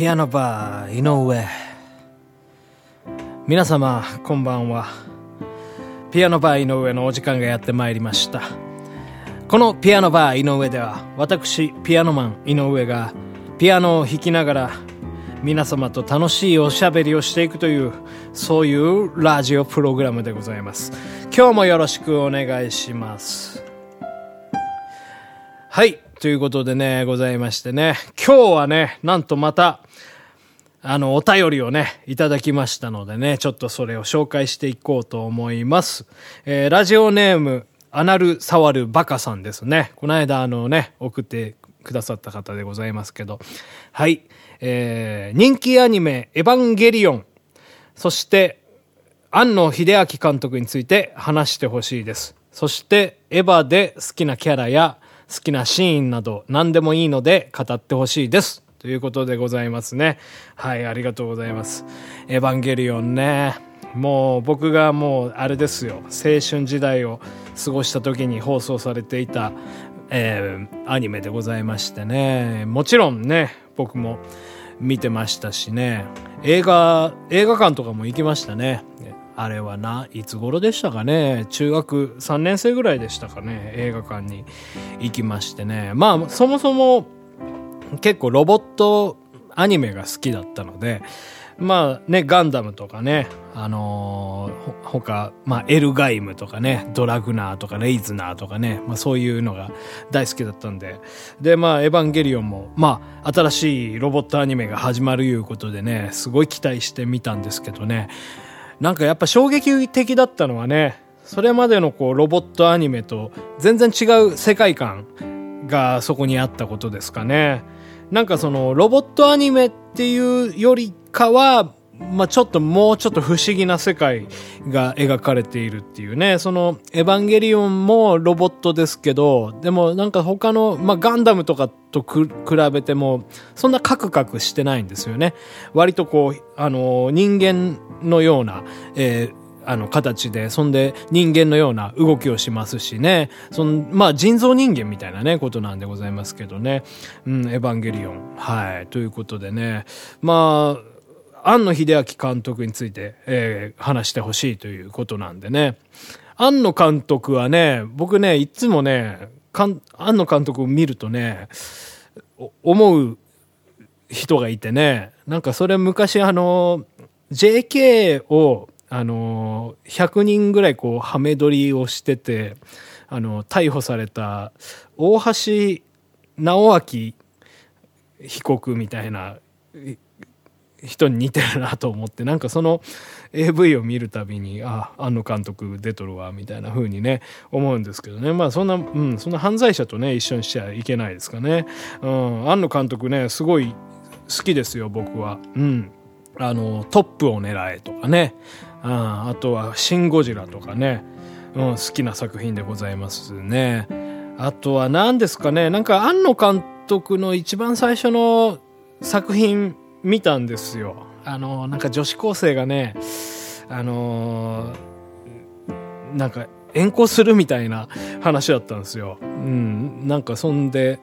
ピアノバー井上。皆様こんばんは。ピアノバー井上のお時間がやってまいりました。このピアノバー井上では私ピアノマン井上がピアノを弾きながら皆様と楽しいおしゃべりをしていくというそういうラジオプログラムでございます。今日もよろしくお願いします。はいということでね、ございましてね、今日はね、なんとまた、あの、お便りをね、いただきましたのでね、ちょっとそれを紹介していこうと思います。えー、ラジオネーム、アナル触るバカさんですね。この間あのね、送ってくださった方でございますけど。はい。えー、人気アニメ、エヴァンゲリオン。そして、庵野秀明監督について話してほしいです。そして、エヴァで好きなキャラや、好きなシーンなど何でもいいので語ってほしいです。ということでございますね。はい、ありがとうございます。エヴァンゲリオンね。もう僕がもうあれですよ。青春時代を過ごした時に放送されていた、えー、アニメでございましてね。もちろんね、僕も見てましたしね。映画、映画館とかも行きましたね。あれはな、いつ頃でしたかね。中学3年生ぐらいでしたかね。映画館に行きましてね。まあ、そもそも結構ロボットアニメが好きだったので、まあね、ガンダムとかね、あのー、他、まあ、エルガイムとかね、ドラグナーとかレイズナーとかね、まあそういうのが大好きだったんで、で、まあ、エヴァンゲリオンも、まあ、新しいロボットアニメが始まるいうことでね、すごい期待してみたんですけどね、なんかやっぱ衝撃的だったのはね、それまでのこうロボットアニメと全然違う世界観がそこにあったことですかね。なんかそのロボットアニメっていうよりかは、まあ、ちょっともうちょっと不思議な世界が描かれているっていうね。その、エヴァンゲリオンもロボットですけど、でもなんか他の、まあ、ガンダムとかと比べても、そんなカクカクしてないんですよね。割とこう、あの、人間のような、えーあの、形で、そんで人間のような動きをしますしね。その、まあ、人造人間みたいなね、ことなんでございますけどね。うん、エヴァンゲリオン。はい。ということでね。まあ、庵野秀明監督について、えー、話してほしいということなんでね。庵野監督はね、僕ね、いつもね、庵野監督を見るとね、思う人がいてね、なんかそれ昔あの、JK を、あの、100人ぐらいこう、ハメ撮りをしてて、あの、逮捕された、大橋直明被告みたいな人に似てるなと思ってなんかその AV を見るたびにあ庵野監督出とるわみたいな風にね思うんですけどね。まあそんなうんそんな犯罪者とね一緒にしちゃいけないですかね。うん庵野監督ねすごい好きですよ僕は。うん。あのトップを狙えとかね。ああとは「シン・ゴジラ」とかね、うん、好きな作品でございますねあとは何ですかねなんか庵野監督の一番最初の作品見たんですよ。あの、なんか女子高生がね、あのー、なんか遠行するみたいな話だったんですよ。うん。なんかそんで、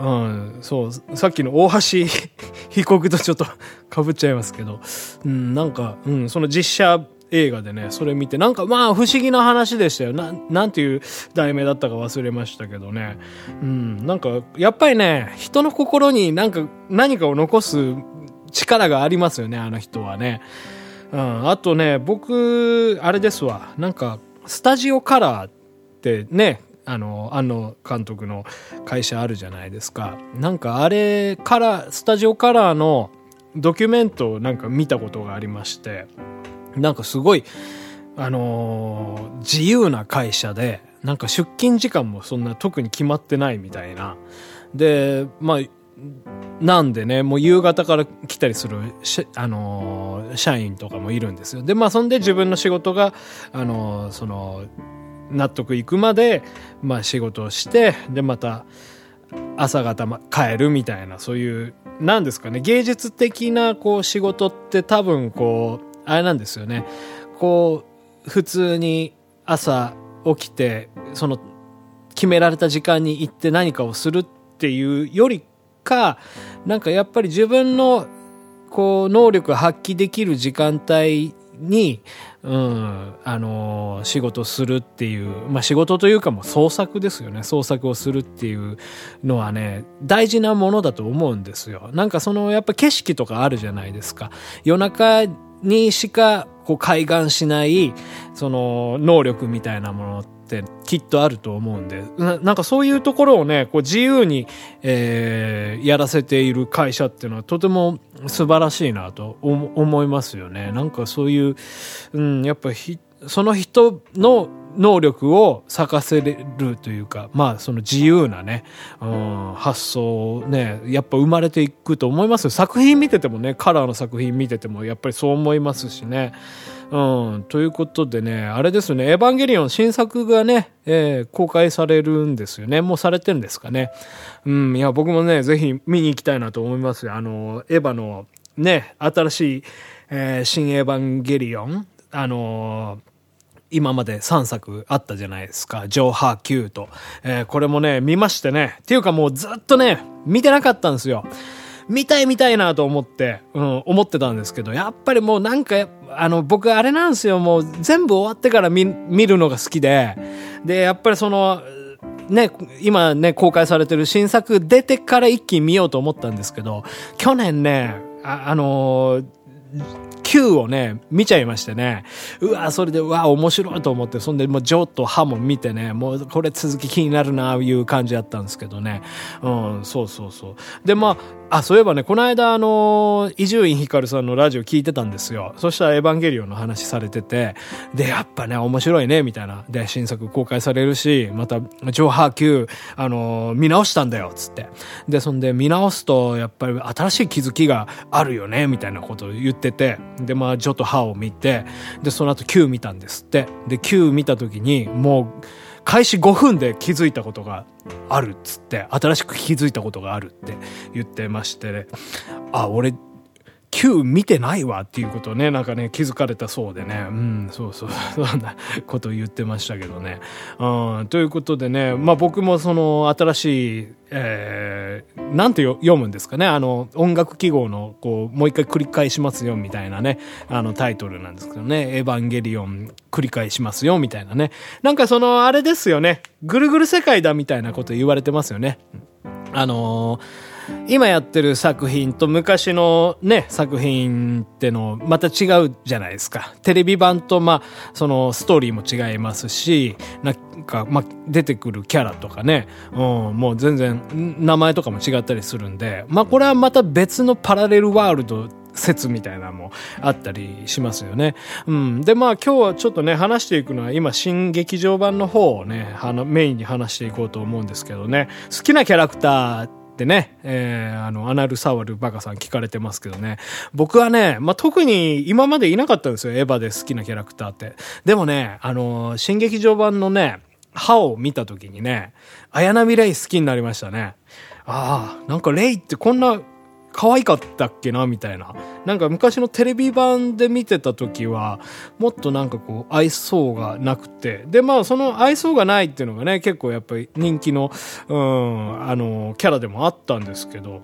うん、そう、さっきの大橋 被告とちょっと被っちゃいますけど、うん、なんか、うん、その実写映画でね、それ見て、なんかまあ不思議な話でしたよ。な、なんていう題名だったか忘れましたけどね。うん、なんか、やっぱりね、人の心になんか何かを残す力がありますよね、あの人はね。うん、あとね、僕、あれですわ。なんか、スタジオカラーってね、あの、庵野監督の会社あるじゃないですか。なんかあれ、カラー、スタジオカラーのドキュメントをなんか見たことがありまして、なんかすごい、あのー、自由な会社で、なんか出勤時間もそんな特に決まってないみたいな。で、まあ、なんでね、もう夕方から来たりする、あのー、社員とかもいるんですよ。で、まあ、そんで自分の仕事が、あのー、その、納得いくまで、まあ、仕事をして、で、また、朝方、ま、帰るみたいな、そういう、なんですかね、芸術的な、こう、仕事って多分、こう、あれなんですよね。こう、普通に朝起きて、その、決められた時間に行って何かをするっていうよりか、なんかやっぱり自分の、こう、能力発揮できる時間帯に、うん、あの、仕事するっていう、まあ、仕事というかもう創作ですよね。創作をするっていうのはね、大事なものだと思うんですよ。なんかその、やっぱ景色とかあるじゃないですか。夜中にしか、こう、開眼しない、その、能力みたいなものって、ってきっとあると思うんで、ななんかそういうところをね、こう自由に、えー、やらせている会社っていうのはとても素晴らしいなと思いますよね。なんかそういう、うん、やっぱひ、その人の能力を咲かせれるというか、まあその自由なね、うん、発想ね、やっぱ生まれていくと思いますよ。作品見ててもね、カラーの作品見ててもやっぱりそう思いますしね。うん、ということでね、あれですよね、エヴァンゲリオン新作がね、えー、公開されるんですよね。もうされてるんですかね。うん、いや、僕もね、ぜひ見に行きたいなと思いますよ。あの、エヴァのね、新しい、えー、新エヴァンゲリオン、あの今まで3作あったじゃないですか。ジョーハー Q と。えー、これもね、見ましてね。っていうかもうずっとね、見てなかったんですよ。見たい見たいなと思って、うん、思ってたんですけど、やっぱりもうなんか、あの、僕あれなんですよ、もう全部終わってから見、見るのが好きで、で、やっぱりその、ね、今ね、公開されてる新作出てから一気に見ようと思ったんですけど、去年ね、あ、あのー Q をね、見ちゃいましてね。うわ、それで、うわ、面白いと思って、そんで、もう、ジョーとハも見てね、もう、これ続き気になるな、いう感じだったんですけどね。うん、そうそうそう。で、まあ、あ、そういえばね、この間、あの、伊集院光さんのラジオ聞いてたんですよ。そしたら、エヴァンゲリオンの話されてて、で、やっぱね、面白いね、みたいな。で、新作公開されるし、また、ジョーハー Q、あの、見直したんだよ、つって。で、そんで、見直すと、やっぱり新しい気づきがあるよね、みたいなことを言ってて、で、まあ、ジョとハを見て、で、その後九見たんですって。で、九見た時に、もう、開始5分で気づいたことがあるっつって、新しく気づいたことがあるって言ってまして、ね、あ、俺、Q 見てないわっていうことをね、なんかね、気づかれたそうでね、うん、そうそう、そんなこと言ってましたけどね。うん、ということでね、まあ僕もその新しい、えー、なんて読むんですかね、あの、音楽記号の、こう、もう一回繰り返しますよ、みたいなね、あのタイトルなんですけどね、エヴァンゲリオン繰り返しますよ、みたいなね。なんかその、あれですよね、ぐるぐる世界だみたいなこと言われてますよね。あのー今やってる作品と昔のね、作品ってのまた違うじゃないですか。テレビ版とまあ、そのストーリーも違いますし、なんか、まあ、出てくるキャラとかね、うん、もう全然名前とかも違ったりするんで、まあこれはまた別のパラレルワールド説みたいなのもあったりしますよね。うん。で、まあ今日はちょっとね、話していくのは今新劇場版の方をね、あのメインに話していこうと思うんですけどね、好きなキャラクターってね、えー、あの、アナル触るバカさん聞かれてますけどね。僕はね、まあ、特に今までいなかったんですよ、エヴァで好きなキャラクターって。でもね、あの、新劇場版のね、歯を見た時にね、綾波レイ好きになりましたね。ああ、なんかレイってこんな可愛かったっけなみたいな。なんか昔のテレビ版で見てた時は、もっとなんかこう、愛想がなくて。で、まあ、その愛想がないっていうのがね、結構やっぱり人気の、うん、あの、キャラでもあったんですけど、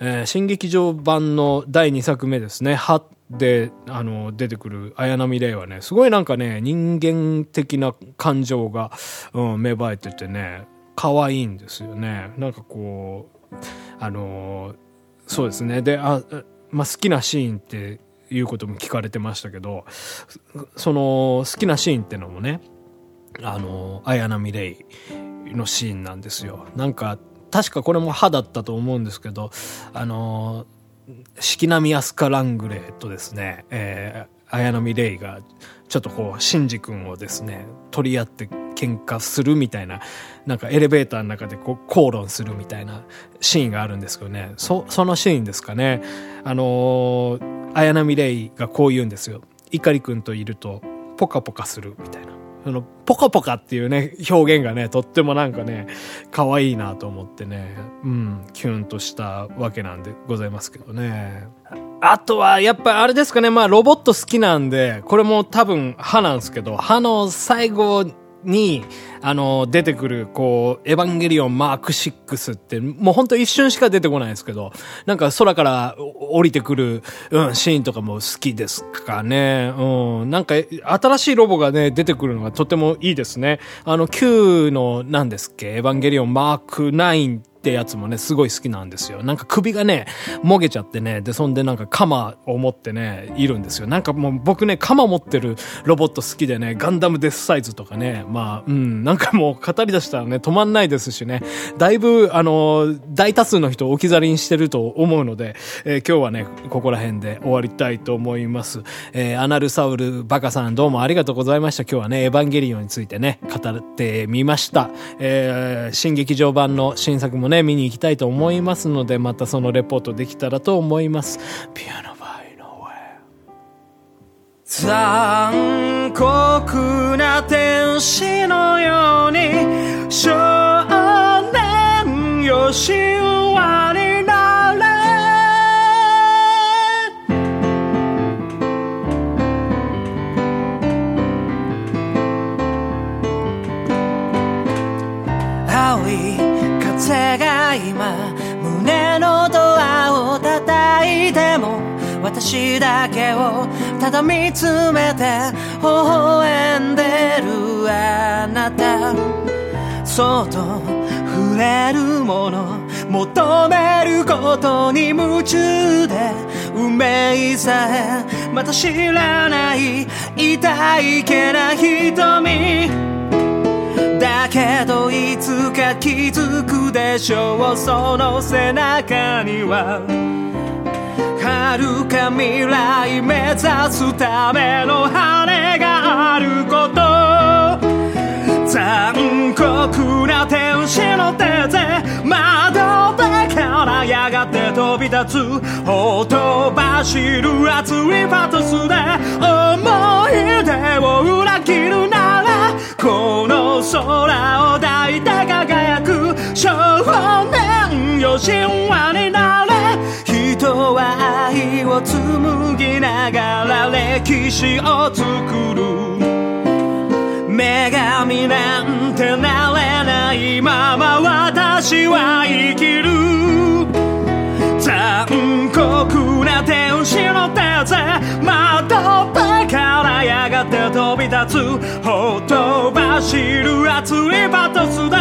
えー、新劇場版の第2作目ですね、はで、あの、出てくる綾波レイはね、すごいなんかね、人間的な感情が、うん、芽生えててね、可愛いんですよね。なんかこう、あのーそうですね。で、あ、まあ、好きなシーンっていうことも聞かれてましたけど、その、好きなシーンってのもね、あの、綾波レイのシーンなんですよ。なんか、確かこれも歯だったと思うんですけど、あの、四季並安カラングレーとですね、えー、綾波レイが、ちょっとこう、シンジ君をですね、取り合って喧嘩するみたいな、なんかエレベーターの中でこう口論するみたいなシーンがあるんですけどね。そ、そのシーンですかね。あのー、綾波レイがこう言うんですよ。碇くんといるとポカポカするみたいな。その、ポカポカっていうね、表現がね、とってもなんかね、可愛いなと思ってね、うん、キュンとしたわけなんでございますけどね。あとは、やっぱあれですかね、まあロボット好きなんで、これも多分歯なんですけど、歯の最後に、あの、出てくる、こう、エヴァンゲリオンマーク6って、もうほんと一瞬しか出てこないですけど、なんか空から降りてくる、うん、シーンとかも好きですかね。うん、なんか、新しいロボがね、出てくるのがとてもいいですね。あの、Q の、何ですっけ、エヴァンゲリオンマーク9ってってやつもね、すごい好きなんですよ。なんか首がね、もげちゃってね、で、そんでなんか鎌を持ってね、いるんですよ。なんかもう僕ね、鎌持ってるロボット好きでね、ガンダムデスサイズとかね、まあ、うん、なんかもう語り出したらね、止まんないですしね、だいぶ、あの、大多数の人を置き去りにしてると思うので、えー、今日はね、ここら辺で終わりたいと思います。えー、アナルサウルバカさんどうもありがとうございました。今日はね、エヴァンゲリオンについてね、語ってみました。えー、新劇場版の新作もね、見に行きたいと思いますので、またそのレポートできたらと思います。ピアノバイノウ残酷な天使のように少年よし私だけをただ見つめて微笑んでるあなた。そっと触れるもの求めることに夢中で運命さえまた知らない痛いけな瞳。だけどいつか気づくでしょう。その背中には遥か未来目指すための羽があること。残酷な天使の手で窓辺からやがて飛び立つほとばしる熱いパトスで思い出を裏切るならこの空を抱いて輝く少年よ神話になれ。を紡ぎながら歴史を作る。女神なんてなれないまま私は生きる。残酷な天使の手で窓辺からやがて飛び立つ。ほとばしる熱いパトスで。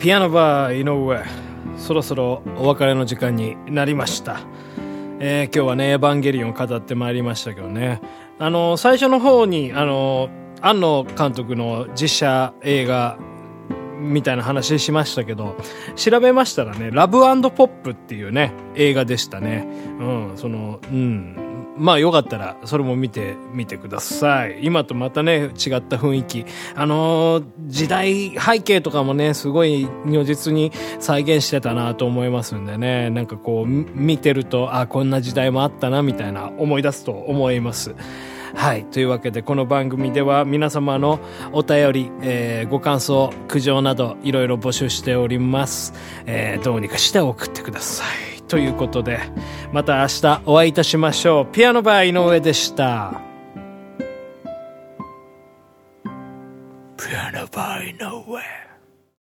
ピアノバー井上そろそろお別れの時間になりました。えー、今日はね、エヴァンゲリオン語ってまいりましたけどね。あの、最初の方に、あの、庵野監督の実写映画みたいな話しましたけど、調べましたらね、ラブポップっていうね、映画でしたね。うん、その、うん、まあよかったらそれも見てみてください。今とまたね、違った雰囲気。あのー、時代背景とかもね、すごい如実に再現してたなと思いますんでね、なんかこう見てると、あ、こんな時代もあったなみたいな思い出すと思います。はい。というわけで、この番組では皆様のお便り、えー、ご感想、苦情など、いろいろ募集しております。えー、どうにかして送ってください。ということで、また明日お会いいたしましょう。ピアノバー井上でした。ピアノバー井上。